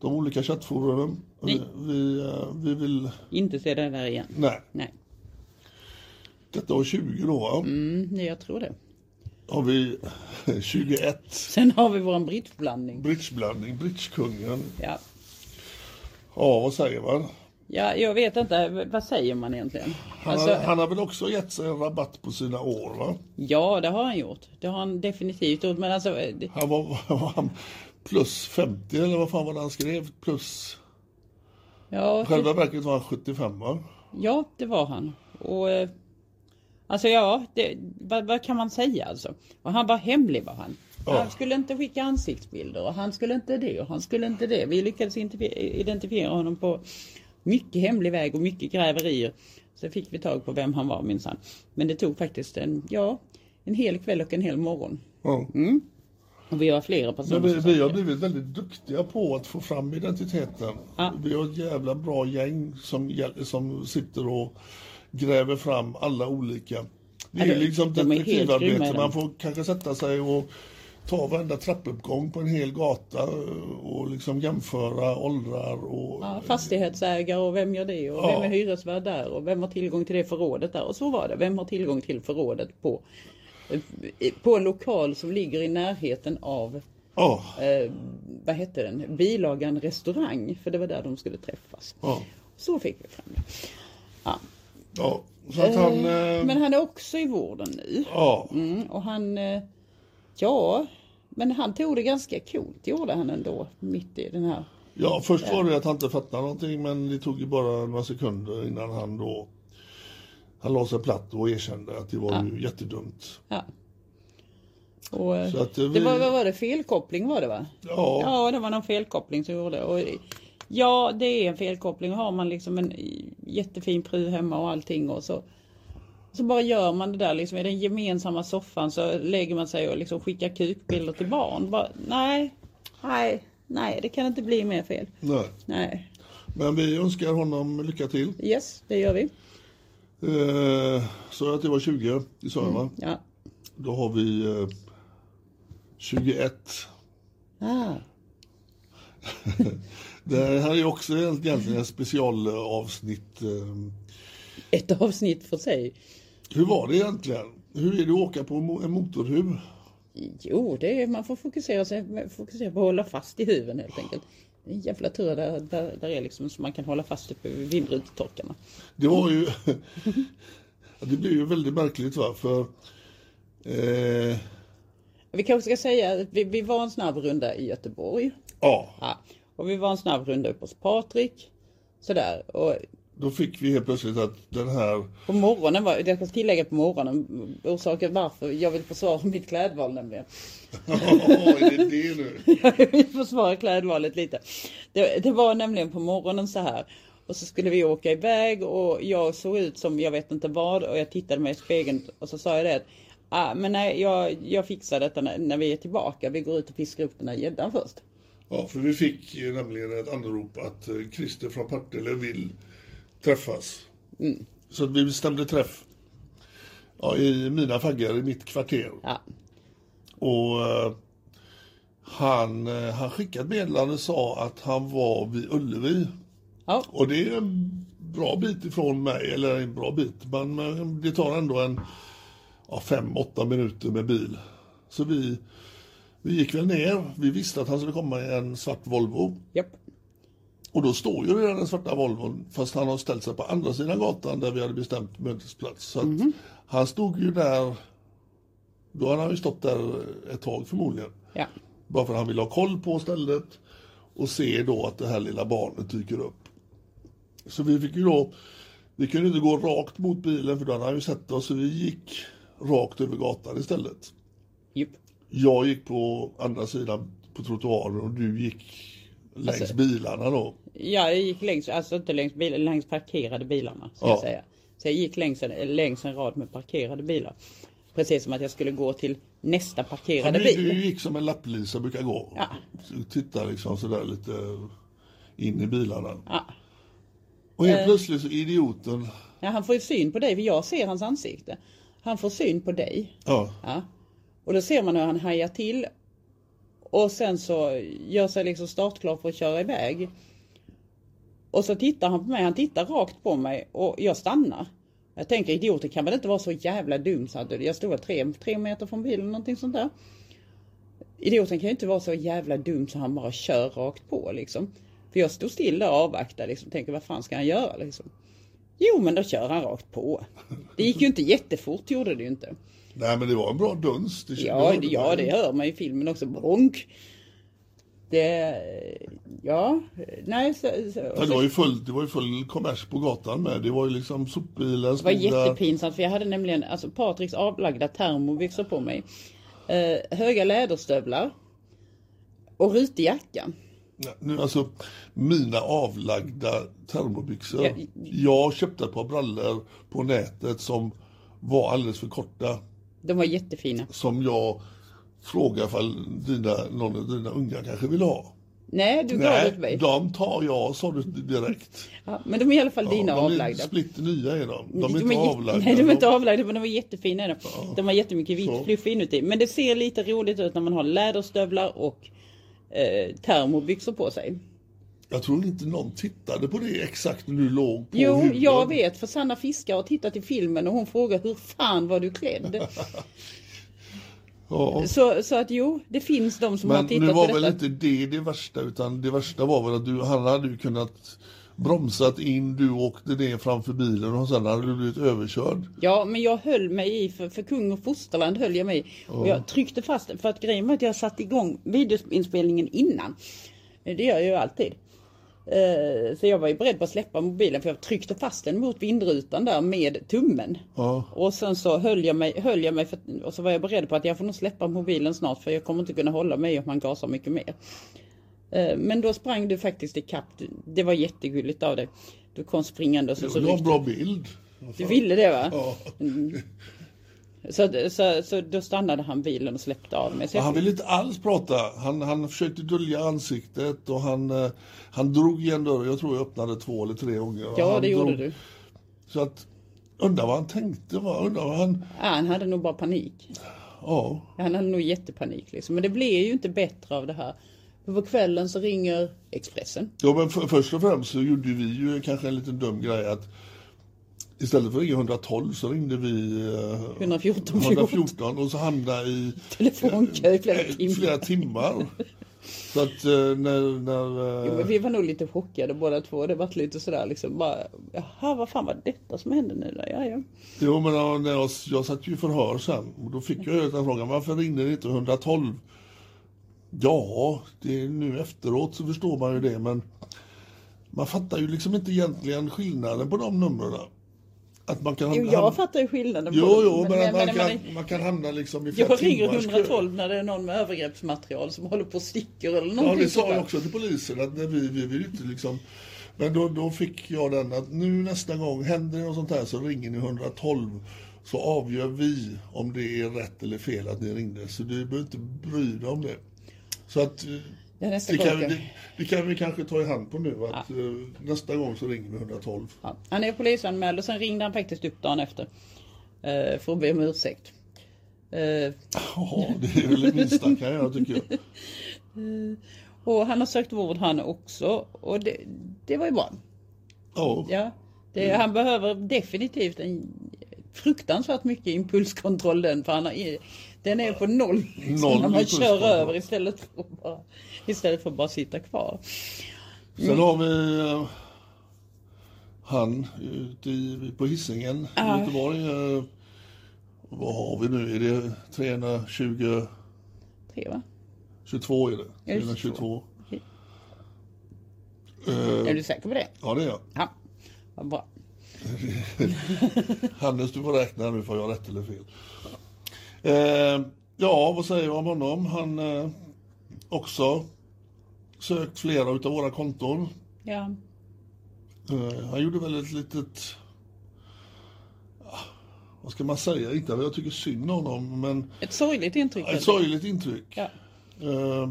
de olika chattforumen. Nej. Vi, vi, eh, vi vill, Inte se det där igen. nej, Nej. detta var 20 då va? Mm, nej, jag tror det. Har vi 21. Sen har vi våran bridgeblandning. Bridgeblandning, bridgekungen. Ja. Ja, vad säger man? ja, jag vet inte. Vad säger man egentligen? Han, Alltså, har, han har väl också gett sig en rabatt på sina år va? Ja, det har han gjort. Det har han definitivt gjort. Men alltså, det- Han var, var han plus 50 eller vad fan var det han skrev? Plus, ja, själva verket var han 75 va? ja, det var han. Och eh, alltså ja, det, vad, vad kan man säga alltså? Och han var hemlig var han. Ja. Han skulle inte skicka ansiktsbilder och han skulle inte det och han skulle inte det. Vi lyckades identifiera honom på mycket hemlig väg och mycket gräverier. Så fick vi tag på vem han var minsann. Men det tog faktiskt en, ja, en hel kväll och en hel morgon. Ja. Och vi var flera personer Men vi, vi har blivit väldigt duktiga på att få fram identiteten. Ja. Vi har ett jävla bra gäng som, som sitter och gräver fram alla olika. Det är Ja, liksom de detektivarbete. det. Man får kanske sätta sig och ta varenda trappuppgång på en hel gata och liksom jämföra åldrar och... Ja, fastighetsägare och vem gör det och Ja. vem är hyresvärd där och vem har tillgång till det förrådet där och så var det. Vem har tillgång till förrådet på, eh, på en lokal som ligger i närheten av Ja, eh, vad hette den, bilagan restaurang för det var där de skulle träffas. ja, Så fick vi fram det. Ja. Ja. Så att han... Eh, eh, Men han är också i vården nu. Ja, Mm, och han, eh, ja, men han tog det ganska coolt gjorde han ändå mitt i den här. ja, först var det att han inte fattade någonting men det tog ju bara några sekunder innan han då... Han la sig platt och erkände att det var ju jättedumt. Ja. Och, Så att, eh, Det var, vi- vad var det, felkoppling var det va? Ja, Ja, det var någon felkoppling som gjorde och, Ja, det är en felkoppling. Har man liksom en jättefin pry hemma och allting och så så bara gör man det där liksom i den gemensamma soffan så lägger man sig och liksom skickar kukbilder till barn. Bara, nej, nej, nej, det kan inte bli mer fel. nej. Nej, Men vi önskar honom lycka till. yes, det gör vi. Eh, så att det var 20, det sa va? Ja. Då har vi eh, 21. Ah, Det här är också egentligen ett specialavsnitt. eh. ett avsnitt för sig. Hur var det egentligen? Hur är det att åka på en motorhuv? Jo, det är, man får fokusera, sig, fokusera på att hålla fast i huven helt enkelt. En jävla tur där, där, där är liksom så man kan hålla fast uppe vid vindrutetorkarna. Det var ju... det blev ju väldigt märkligt va, för... Eh, Vi kanske ska säga att vi, vi var en snabb runda i Göteborg. ja, Ja, och vi var en snabb runda upp hos Patrik. Sådär. Och då fick vi helt plötsligt att den här... på morgonen var, jag ska tillägga på morgonen, orsaken varför jag vill försvara mitt klädval nämligen. är det det nu? Jag vill försvara klädvalet lite. Det, det var nämligen på morgonen så här. Och så skulle vi åka iväg och jag såg ut som jag vet inte vad och jag tittade mig i spegeln och så sa jag det att ah, men nej, jag, jag fixar detta när, när vi är tillbaka. Vi går ut och fiskar upp den här gäddan först. Ja, för vi fick ju nämligen ett anrop att eh, Christer från Partille vill träffas. Så att vi bestämde träff ja, i mina faggar i mitt kvarter. Ja, Och eh, han, eh, han skickade ett meddelande och sa att han var vid Ullevi. ja, Och det är en bra bit ifrån mig, eller en bra bit, men det tar ändå en ja, fem, åtta minuter med bil. Så vi, vi gick väl ner. Vi visste att han skulle komma i en svart Volvo. japp. Och då står ju redan den svarta Volvon, fast han har ställt sig på andra sidan gatan där vi hade bestämt mötesplats. Så att han stod ju där, då hade han ju stått där ett tag förmodligen. Ja, Bara för att han ville ha koll på stället och se då att det här lilla barnet dyker upp. Så vi fick ju då, vi kunde inte gå rakt mot bilen för då hade han ju sett oss så vi gick rakt över gatan istället. japp. Jag gick på andra sidan på trottoaren och du gick längs Alltså- bilarna då. Ja, jag gick längs, alltså inte längs, bil, längs parkerade bilarna. Ska Ja. jag säga. Så jag gick längs en, längs en rad med parkerade bilar. Precis som att jag skulle gå till nästa Ja, parkerade du, bil. du gick som en lapplisa brukar gå. Ja. Titta liksom sådär lite in i bilarna. Ja. Och Eh. helt plötsligt så idioten, Ja, han får ju syn på dig, för jag ser hans ansikte. Han får syn på dig. ja, Ja. Och då ser man hur han hajar till. Och sen så gör sig liksom startklar för att köra iväg. Och så tittar han på mig, han tittar rakt på mig och jag stannar. Jag tänker idioten kan väl inte vara så jävla dum så att jag stod tre, tre meter från bilen någonting sånt där. Idioten kan ju inte vara så jävla dum så han bara kör rakt på liksom. För jag stod still där och avvaktade liksom, tänker vad fan ska han göra liksom. Jo men då kör han rakt på. Det gick ju inte jättefort gjorde det ju inte. nej men det var en bra duns. Det, Ja, det, ja det hör man i filmen också. Bronk. Det, ja, nej. Så, så, det var ju full, det var ju full kommers på gatan med. Det var ju liksom sopbilen det var jättepinsamt för jag hade nämligen alltså Patriks avlagda termobyxor på mig. Eh, höga läderstövlar. Och rutig jacka. Ja, Nu, alltså, mina avlagda termobyxor. Ja. Jag köpte ett par brallor på nätet som var alldeles för korta. De var jättefina. Som jag frågade ifall dina, någon av dina unga kanske vill ha. Nej, du gav det till mig. de tar jag, sa du direkt. Ja, men de är i alla fall dina de är avlagda. splitter nya är de. De är De inte är, avlagda. nej, de är inte avlagda men de är jättefina. är De, de har jättemycket vitt fluff inuti. Men det ser lite roligt ut när man har läderstövlar och eh, termobyxor på sig. Jag tror inte någon tittade på det exakt när du låg på Jo, huden. jag vet för Sanna Fiskar har tittat i filmen och hon frågar hur fan var du klädd? Ja. så, så att jo, det finns de som har Men tittat nu var på väl detta. inte det det värsta utan det värsta var väl att du, han hade ju kunnat bromsat in, du åkte ner framför bilen och sen hade du blivit överkörd. Ja, men jag höll mig i, för, för kung och fosterland höll jag mig i. Och jag tryckte fast för att grejen var att jag satte igång videoinspelningen innan. Det gör jag ju alltid. Eh, Så jag var ju beredd på att släppa mobilen för jag tryckte fast den mot vindrutan där med tummen. Ja. Och sen så höll jag mig, höll jag mig för, och så var jag beredd på att jag får nog släppa mobilen snart för jag kommer inte kunna hålla mig om man gasar mycket mer. Eh, Men då sprang du faktiskt ikapp. Det var jättegulligt av dig. Du kom springande och så, Det var en bra bild. du ville det va? Ja. Så, så, så då stannade han bilen och släppte av mig. Han ville inte alls prata. Han, han försökte dölja ansiktet och han, eh, han drog igen dörren. Jag tror jag öppnade två eller tre gånger. ja, han det gjorde drog, du. Så att, undrar vad han tänkte. Va? Undrar vad han, Ja, han hade nog bara panik. ja. Han hade nog jättepanik liksom. Men det blev ju inte bättre av det här. För på kvällen så ringer Expressen. Ja, men för, först och främst så gjorde vi ju kanske en liten dum grej att istället för att ringa 112 så ringde vi eh, 114 114 och så hamnade i Telefonkö i flera eh, timmar. flera timmar. Så att eh, när, när Jo, eh, men vi var nog lite chockade båda två. Det var lite sådär liksom bara, jaha vad fan var detta som hände nu då? Ja, ja. Jo, men när jag, jag satt ju i förhör sen och då fick jag ju den frågan, varför ringde ni inte 112? Ja, det är nu efteråt så förstår man ju det, men man fattar ju liksom inte egentligen skillnaden på de numren. Att man kan Jo, jag fattar ju skillnaden. på Jo, det. jo, men, att man, men- kan, men- man kan hamna liksom i Jag ringer timmars kö. 112 när det är någon med övergreppsmaterial som håller på och sticker eller Ja, någonting det sa jag också till polisen att när vi, vi vill inte liksom Men då, då fick jag den att nu nästa gång händer det något sånt här så ringer ni 112 så avgör vi om det är rätt eller fel att ni ringde. Så du behöver inte bry dig om det. Så att eh, Ja, det, gång kan, det, det kan vi kanske ta i hand på nu att eh, nästa gång så ringer vi 112. Ja, han är polisanmäld och sen ringde han faktiskt upp dagen efter. eh, för att be om ursäkt. Ja, det är väl det minsta kan jag tycker jag. och han har sökt vård han också. Och det, det var ju bra. Ja, Ja, det, Han behöver definitivt en fruktansvärt mycket impulskontroll den. För han har, den är på noll. Liksom, Noll när man kör över istället för, att bara, istället för att bara sitta kvar. Sen har vi eh, han ute i, på Hisingen i Ja. Göteborg. Eh, vad har vi nu? Är det 320 Tre va? 22 är det. Är det 322. Okej. Eh, Är du säker på det? ja, det är jag. Ja, vad bra. Hannes, du får räkna nu får jag rätt eller fel. Eh, ja, vad säger jag om honom? Han eh, också sökt flera utav våra konton. Ja, Eh, han gjorde väl ett litet... ah, Vad ska man säga? Inte att jag tycker synd om honom, men ett sorgligt intryck. ett sorgligt intryck. Ja. Eh,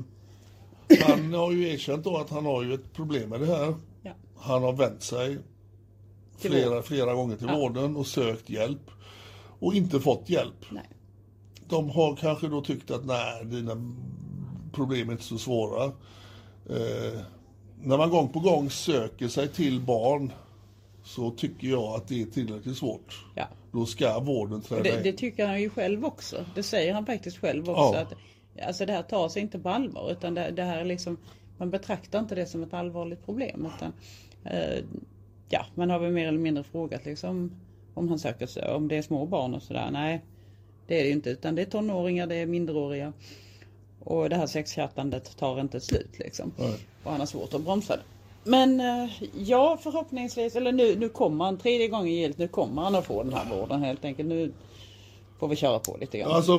han har ju erkänt då att han har ju ett problem med det här. Ja. Han har vänt sig flera, flera gånger till Ja. vården och sökt hjälp och inte fått hjälp. Nej. De har kanske då tyckt att nej, dina problem är inte så svåra. Eh, när man gång på gång söker sig till barn så tycker jag att det är tillräckligt svårt. Ja. Då ska vården träda Det, in. det tycker han ju själv också. Det säger han faktiskt själv också. Ja. Att, alltså det här tar sig inte på allvar. Utan det, det här är liksom, man betraktar inte det som ett allvarligt problem. Utan, eh, ja, man har väl mer eller mindre frågat liksom, om han söker sig, om det är små barn och sådär. Nej, det är det ju inte. Utan det är tonåringar, det är minderåriga. Och det här sexchattandet tar inte slut liksom. Nej. Och han har svårt att bromsa det. Men eh, ja, förhoppningsvis, eller nu, nu kommer han tredje gången gillt. Nu kommer han att få den här vården helt enkelt. Nu får vi köra på lite grann. Alltså,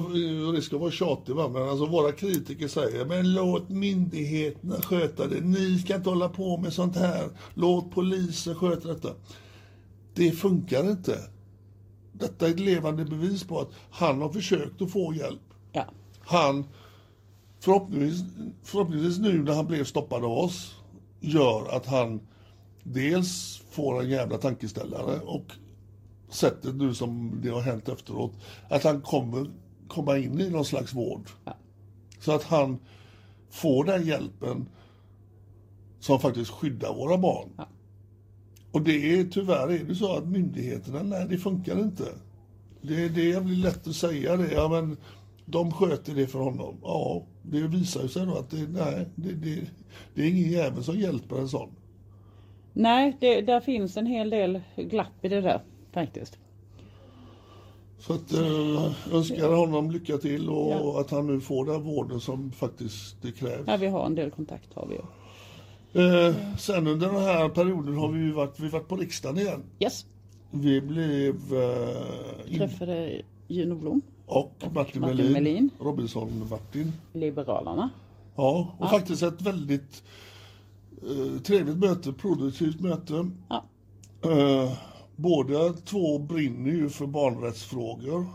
det ska vara tjatig va, men alltså våra kritiker säger men låt myndigheterna sköta det. Ni ska inte hålla på med sånt här. Låt polisen sköta detta. Det funkar inte. Detta är ett levande bevis på att han har försökt att få hjälp. Ja. Han förhoppningsvis, förhoppningsvis nu när han blev stoppad av oss gör att han dels får en jävla tankeställare och sättet nu som det har hänt efteråt, att han kommer komma in i någon slags vård. Så att han får den hjälpen som faktiskt skyddar våra barn. Och det är tyvärr är det så att myndigheterna, nej det funkar inte. Det, det blir lätt att säga det, ja men de sköter det för honom. Ja, det visar ju sig då att det, nej, det, det, det är ingen jävel som hjälper en sån. Nej, det, där finns en hel del glapp i det där faktiskt. Så att eh, önskar honom lycka till och Ja. att han nu får den vården som faktiskt det krävs. Ja, vi har en del kontakt har vi ju. Eh, sen under den här perioden har vi ju varit, vi varit på riksdagen igen. Yes, Vi blev eh, in, träffade Juno Blom, och Martin, Martin Melin, Melin. Robinson-Martin. Liberalerna. Ja, och faktiskt ett väldigt eh, trevligt möte, produktivt möte. Ja. Eh, båda två brinner ju för barnrättsfrågor.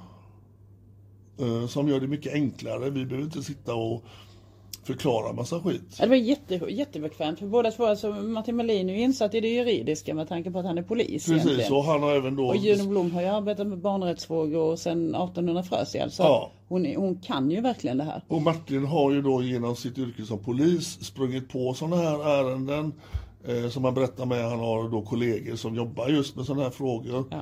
Eh, som gör det mycket enklare. Vi behöver inte sitta och förklara massa skit. Ja, det var jätte, jättebekvämt för båda två. Alltså Martin Melin är ju insatt i det juridiska med tanke på att han är polis Precis, egentligen. och han har även då... Och Juno Blom har ju arbetat med barnrättsfrågor sedan 1800 Frösjäl. Så Ja. hon, är- hon kan ju verkligen det här. Och Martin har ju då genom sitt yrke som polis sprungit på sådana här ärenden. Eh, som han berättar med, han har då kollegor som jobbar just med sådana här frågor. Ja.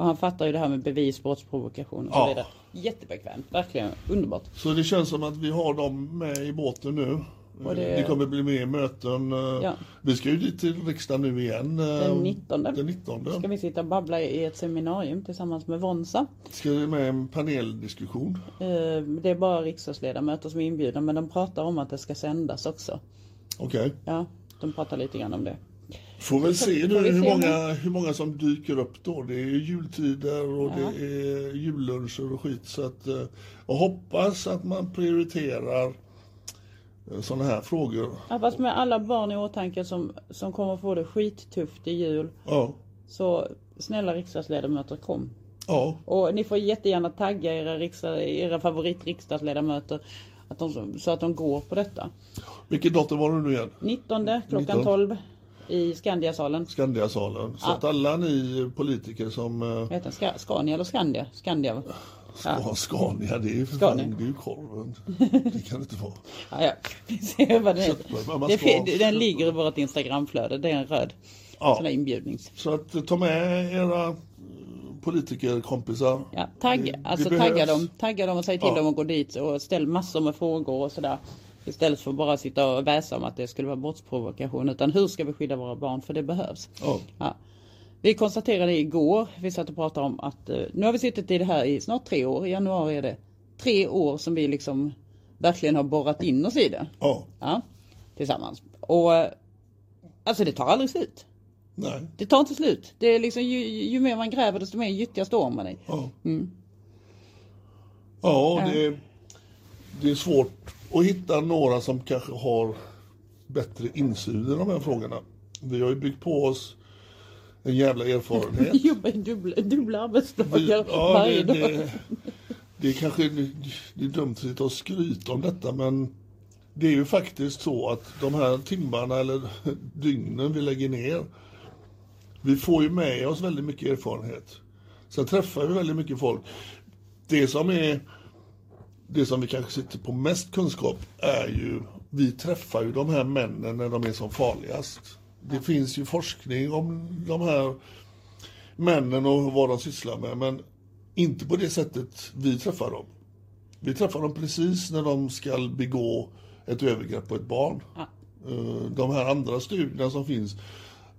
Och han fattar ju det här med bevis, brottsprovokation och så Ja. vidare. Jättebekvämt, verkligen underbart. Så det känns som att vi har dem med i båten nu. Och det- det... kommer bli mer möten. eh, Ja. Vi ska ju dit till riksdagen nu igen. eh, Den 19. Den 19. Ska vi sitta och babbla i ett seminarium tillsammans med Vonsa. Ska vi med en paneldiskussion. Eh, Det är bara riksdagsledamöter som är inbjudna men de pratar om att det ska sändas också. Okej. Ja, de pratar lite grann om det. Får väl se nu hur många, hur många som dyker upp då. Det är ju jultider och det är julluncher och skit. Så att, eh, och hoppas att man prioriterar sådana här frågor. Ja, fast med alla barn i åtanke som, som kommer få det skittufft i jul. Ja. Så snälla riksdagsledamöter kom. Ja. Och ni får jättegärna tagga era, riksdag, era favoritriksdagsledamöter att de, så att de går på detta. Vilket datum var det nu igen? 19 klockan 19. 12 i Skandiasalen. Skandiasalen. Så Ja. att alla ni politiker som... eh, heter den? Ska, Scania eller Skandia? Skandia va? Ska, Scania, det är ju för Scania. fan, det är ju korven. Det kan det inte vara. Ja, ja. Vad man Det, den ligger i vårt Instagramflöde. Det är en röd Ja. sån där inbjudnings. Så att eh, ta med era eh, politikerkompisar. Ja, tagg, Det- det alltså behövs. tagga dem, tagga dem och säg till Ja. dem att gå dit och ställ massor med frågor och sådär. Istället för bara sitta och väsa om att det skulle vara brottsprovokation. Utan hur ska vi skydda våra barn? För det behövs. Ja. Ja. Vi konstaterade igår, vi satt och pratade om att eh, nu har vi suttit i det här i snart tre år. I januari är det tre år som vi liksom verkligen har borrat in oss i det. Ja. Ja, tillsammans. Och eh, alltså det tar aldrig slut. Nej. Det tar inte slut. Det är liksom ju, ju mer man gräver desto mer gyttja står man i. Ja. Mm. Ja, det, det är svårt att hitta några som kanske har bättre insyn i de här frågorna. Vi har ju byggt på oss en jävla erfarenhet. Jobbar i dubbla, dubbla Vi, arbetsdagar ja, varje det, dag. det, det är kanske det är dumt att sitta och skryta om detta men det är ju faktiskt så att de här timmarna eller dygnen vi lägger ner vi får ju med oss väldigt mycket erfarenhet. Sen träffar vi väldigt mycket folk. Det som är det som vi kanske sitter på mest kunskap är ju vi träffar ju de här männen när de är som farligast. Det finns ju forskning om de här männen och vad de sysslar med men inte på det sättet vi träffar dem. Vi träffar dem precis när de ska begå ett övergrepp på ett barn. Eh, De här andra studierna som finns,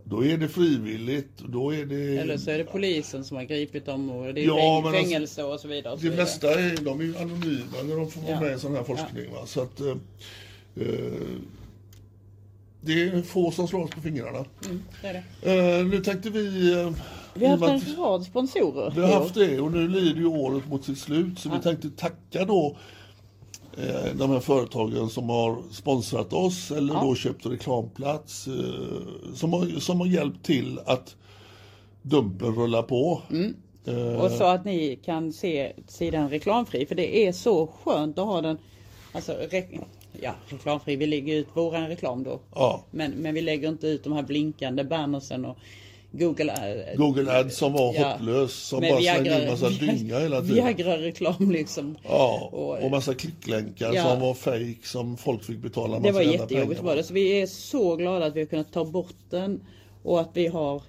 då är det frivilligt, då är det... Eller så är det polisen som har gripit dem och det är Ja, alltså, fängelse och så vidare. Och så De vidare. flesta är, de är ju anonyma när de får vara Ja. med i sån här forskning. Va? Så att, eh, eh, det är få som slår oss på fingrarna. Mm, det är det. Eh, nu tänkte vi... Eh, Vi har haft en rad sponsorer. Vi har haft det och nu lider ju året mot sitt slut så vi tänkte tacka då de här företagen som har sponsrat oss eller Ja. då köpt reklamplats eh, som, har, som har hjälpt till att Dumpen rullar på. Eh, Och så att ni kan se sidan reklamfri. För det är så skönt att ha den. Alltså re ja, reklamfri. Vi lägger ut våran reklam då. Ja. Men, men vi lägger inte ut de här blinkande bannersen och Google, äh, Google Ads som var Ja. hopplös, som bara slängde in Viagra- massa dynga hela tiden. Viagra-reklam liksom. Ja, Och- och massa klicklänkar Ja. som var fake som folk fick betala massa Det var jättejobbigt var det. Så vi är så glada att vi har kunnat ta bort den. Och att vi har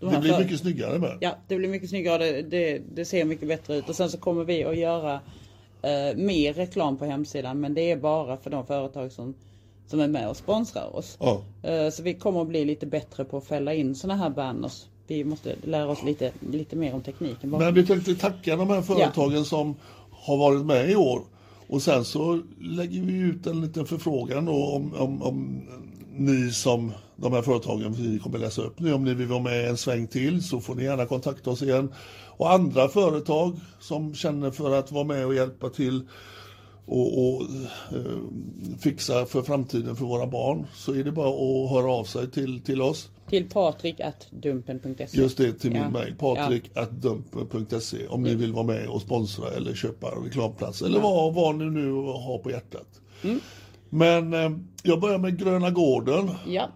de Det blir för- mycket snyggare med. Ja, det blir mycket snyggare. Det, det, det ser mycket bättre ut. Och sen så kommer vi att göra eh, mer reklam på hemsidan. Men det är bara för de företag som, som är med och sponsrar oss. Ja. Eh, så vi kommer att bli lite bättre på att fälla in sådana här banners. Vi måste lära oss lite, lite mer om tekniken. bara. Men vi tänkte tacka de här företagen som har varit med i år. Och sen så lägger vi ut en liten förfrågan om, om, om ni som de här företagen vi kommer läsa upp nu, om ni vill vara med en sväng till så får ni gärna kontakta oss igen. Och andra företag som känner för att vara med och hjälpa till och, och eh, fixa för framtiden för våra barn så är det bara att höra av sig till, till oss. Till patrik.dumpen.se Just det, till min Ja. mejl. Patrik.dumpen.se om ni vill vara med och sponsra eller köpa reklamplats eller vad, vad ni nu har på hjärtat. Mm. Men eh, jag börjar med Gröna Gården. Ja.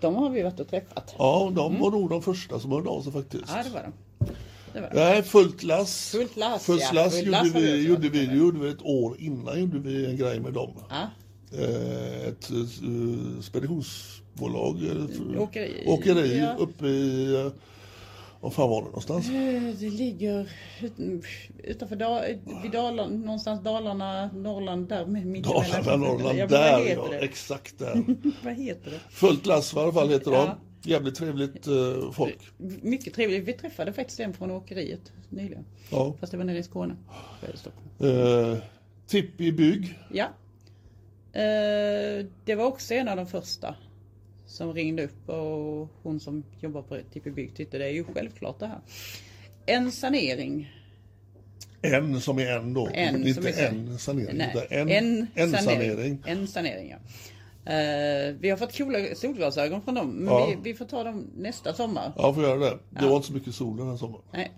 De har vi varit och träffat. Ja, de var nog de första som hörde av sig faktiskt. Mm. Ja, det var de. Det var de. Nej, fullt lass. Fullt lass, Fullt ja. lass Fullt gjorde, lass har vi vi, gjorde, vi, gjorde ett år innan gjorde vi en grej med dem. Ja. Eh, ett uh, speditionsbolag, eh, Åkeri, åkeri ja. uppe i, var fan var det någonstans? Eh, Det ligger ut- utanför Dal, vid Dalarna, någonstans Dalarna, Norrland, där mitt Dalarna. Norrland, där ja, det? exakt där. Vad heter det? Fullt lass i alla fall heter Ja. de. Jävligt trevligt eh, folk. Mycket trevligt. Vi träffade faktiskt en från åkeriet nyligen. Ja. Fast det var nere i Skåne. Eh, Tippi Bygg. Ja. Eh, det var också en av de första som ringde upp och hon som jobbar på Tippi Bygg tyckte det är ju självklart det här. En sanering. En som är en då. En Inte som är en sanering. Nej, utan en, en, sanering. En sanering ja. Eh, vi har fått coola solglasögon från dem men Ja. vi, vi får ta dem nästa sommar. Ja, får göra det. Det var inte så mycket sol den här sommaren. Nej.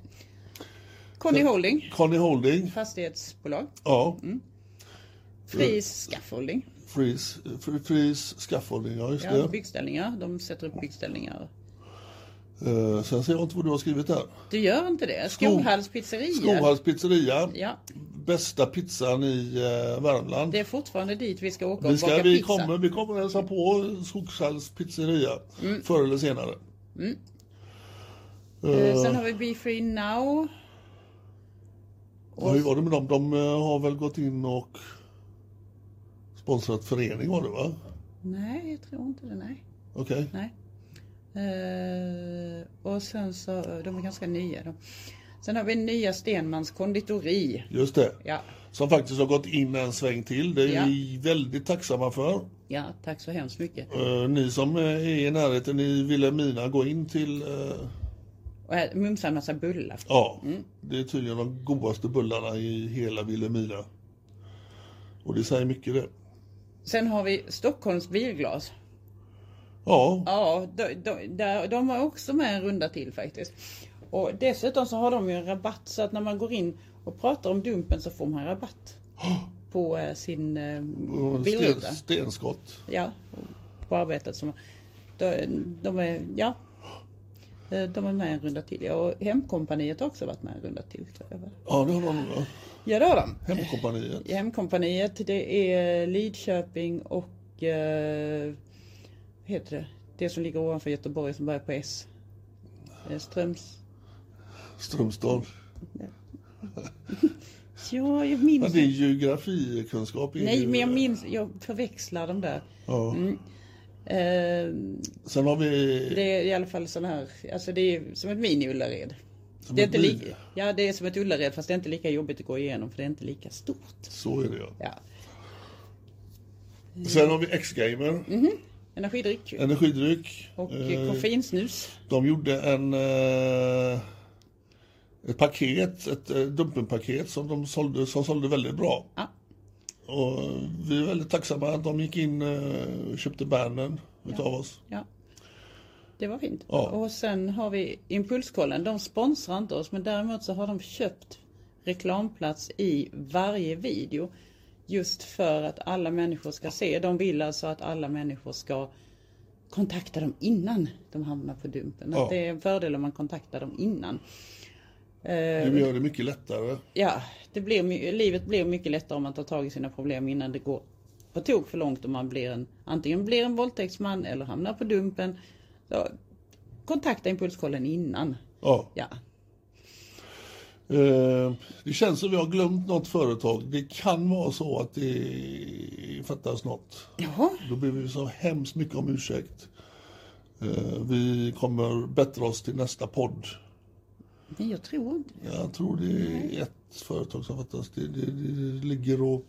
Conny Holding, Conny Holding. fastighetsbolag. Ja. Fris Scaffolding. Fre- Freeze Scaffolding, ja just Ja, det. byggställningar. De sätter upp byggställningar. Eh, sen ser jag inte vad du har skrivit här. Du gör inte det? Skoghals pizzeria. Skoghals pizzeria. Ja, Bästa pizzan i eh, Värmland. det är fortfarande dit vi ska åka och Vi, ska, baka vi, pizza. kommer, vi kommer hälsa på Skogshalls pizzeria förr eller senare. Eh, Sen har vi Be Free Now. Ja, hur var det med dem? De har väl gått in och sponsrat förening var det va? Nej, jag tror inte det. Nej. Okej. Nej. Eh, och sen så, de är ganska nya då. Sen har vi nya Stenmans konditori. Just det. Ja, Som faktiskt har gått in en sväng till. Det är Ja. vi väldigt tacksamma för. ja, tack så hemskt mycket. Eh, ni som är i närheten i Vilhelmina, gå in till... eh, Och här mumsar en massa bullar. ja, Mm. det är tydligen de godaste bullarna i hela Vilhelmina. Och det säger mycket det. Sen har vi Stockholms bilglas. Ja, Ja, de, de, de, var också med en runda till faktiskt. Och dessutom så har de ju en rabatt så att när man går in och pratar om Dumpen så får man rabatt. På eh, sin eh, bilruta. sten, stenskott. Ja, på arbetet. Som, de, de är, ja. Eh, De är med en runda till. Ja, och Hemkompaniet har också varit med en runda till. Ja, det har de ja. Ja, det har de. Hemkompaniet. Hemkompaniet, det är Lidköping och eh, heter det? Det som ligger ovanför Göteborg som börjar på S. Eh, Ströms... Strömstad. Ja, jag Ja, minns. det är geografikunskap. Nej, ju- men jag minns. Jag förväxlar dem där. Ja. Eh, Sen har vi... det är i alla fall sån här, alltså det är som ett mini-Ullared. Som Det är inte mini. lika, ja, det är som ett Ullared fast det är inte lika jobbigt att gå igenom för det är inte lika stort. Så är det ja. Ja. Sen har vi X-Gamer. Energidryck Energidryck. och Eh, koffeinsnus. De gjorde en... Eh, ett paket, ett eh, dumpenpaket som de sålde, som sålde väldigt bra. Ja. Och vi är väldigt tacksamma att de gick in eh, och köpte bärnen utav oss. Ja. Det var fint. Ja. Och sen har vi Impulskollen. De sponsrar inte oss men däremot så har de köpt reklamplats i varje video. Just för att alla människor ska se. De vill alltså att alla människor ska kontakta dem innan de hamnar på dumpen. Ja. Att det är en fördel om man kontaktar dem innan. Det gör det mycket lättare. Ja, det blir, livet blir mycket lättare om man tar tag i sina problem innan det går på tok för långt och man blir en, antingen blir en våldtäktsman eller hamnar på dumpen. Så, kontakta impulskollen innan. Ja. Ja, Eh, Det känns som vi har glömt något företag. Det kan vara så att det fattas något. Jaha. Då ber vi så hemskt mycket om ursäkt. Eh, Vi kommer bättra oss till nästa podd. jag tror inte Jag tror det är ett företag som fattas. Det, det, det ligger och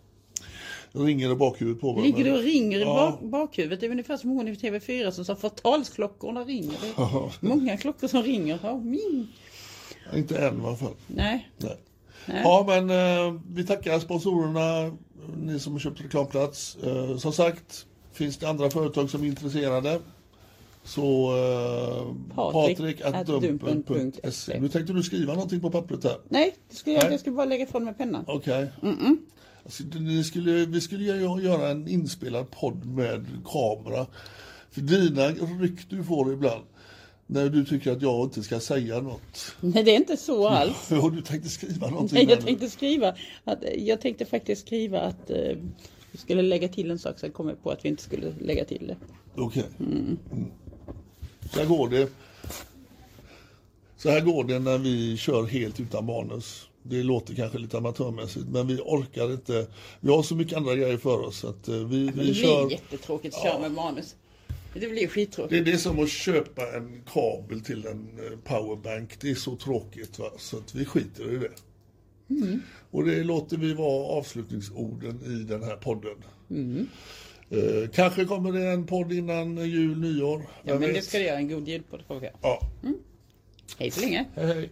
ringer i bakhuvudet på mig. Ligger och ringer i Ja. bak, bakhuvudet? Det är ungefär som hon i TV4 som sa förtalsklockorna ringer. Det är många klockor som ringer. Ja, min. Inte än i alla fall. Nej. Nej. Nej. Ja, men eh, vi tackar sponsorerna, ni som har köpt reklamplats. Eh, som sagt, finns det andra företag som är intresserade så eh, Patrik patrik at at dumpen.se. dumpen.se. Nu tänkte du skriva någonting på pappret här. Nej, det skulle jag, Nej. jag skulle bara lägga ifrån mig pennan. Okej. Alltså, ni skulle, vi skulle ju göra en inspelad podd med kamera. För dina ryck du får ibland när du tycker att jag inte ska säga något. Nej, det är inte så alls. Och du tänkte skriva någonting. Nej, jag tänkte skriva att, jag tänkte faktiskt skriva att eh, vi skulle lägga till en sak, sen kom jag på att vi inte skulle lägga till det. Okej. Mm. Så här går det. Så här går det när vi kör helt utan manus. Det låter kanske lite amatörmässigt men vi orkar inte. Vi har så mycket andra grejer för oss. Att eh, vi, vi det kör. blir jättetråkigt att köra med manus. Det blir skittråkigt. Det är det som att köpa en kabel till en eh, powerbank. Det är så tråkigt va? så att vi skiter i det. Och det låter vi vara avslutningsorden i den här podden. Eh, kanske kommer det en podd innan jul, nyår. Ja, men det vet? ska det göra. En god jul på det får vi. Ja. Hej så länge. Hej hej.